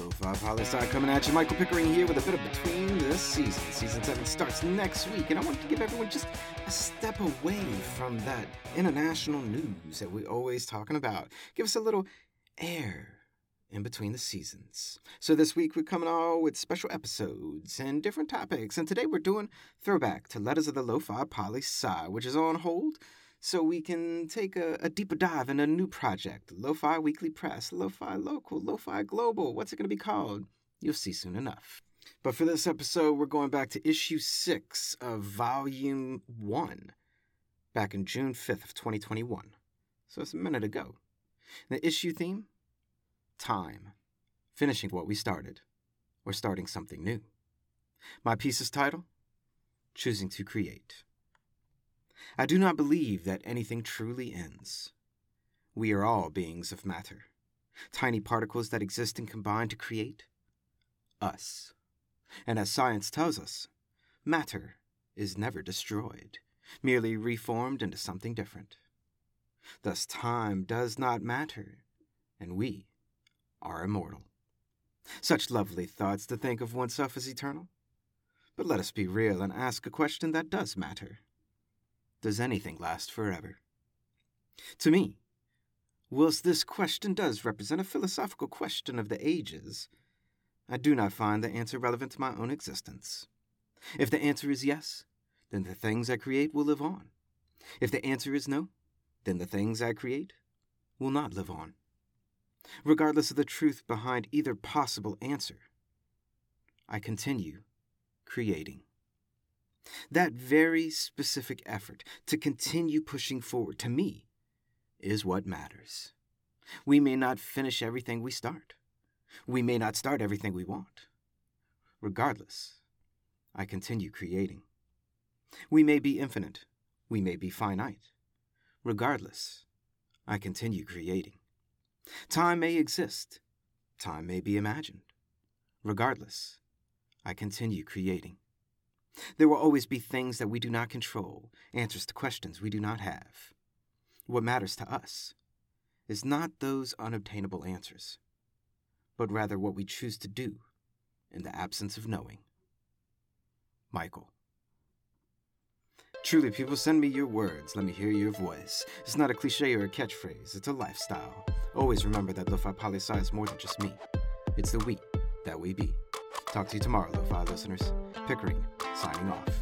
Lo-Fi Poli Sci coming at you. Michael Pickering here with a bit of Between the Seasons. Season 7 starts next week, and I want to give everyone just a step away from that international news that we're always talking about. Give us a little air in between the seasons. So this week we're coming all with special episodes and different topics, and today we're doing throwback to Letters of the Lo-Fi Poli Sci, which is on hold so we can take a, a, deeper dive in a new project Lo-Fi Weekly Press, Lo-Fi Local, Lo-Fi Global. What's it going to be called? You'll see soon enough. But for this episode, we're going back to issue 6 of volume 1, back in June 5th of 2021. So it's a minute ago. The issue theme? Time. Finishing what we started, or starting something new. My piece's title? Choosing to Create. I do not believe that anything truly ends. We are all beings of matter, tiny particles that exist and combine to create us. And as science tells us, matter is never destroyed, merely reformed into something different. Thus, time does not matter, and we are immortal. Such lovely thoughts to think of oneself as eternal. But let us be real and ask a question that does matter does anything last forever? To me, whilst this question does represent a philosophical question of the ages, I do not find the answer relevant to my own existence. If the answer is yes, then the things I create will live on. If the answer is no, then the things I create will not live on. Regardless of the truth behind either possible answer, I continue creating. That very specific effort to continue pushing forward, to me, is what matters. We may not finish everything we start. We may not start everything we want. Regardless, I continue creating. We may be infinite. We may be finite. Regardless, I continue creating. Time may exist. Time may be imagined. Regardless, I continue creating. There will always be things that we do not control, answers to questions we do not have. What matters to us is not those unobtainable answers, but rather what we choose to do in the absence of knowing. Michael. Truly, people send me your words. Let me hear your voice. It's not a cliche or a catchphrase, it's a lifestyle. Always remember that Lo-Fi Poli is more than just me. It's the we that we be. Talk to you tomorrow, Lo-Fi listeners. Pickering, signing off.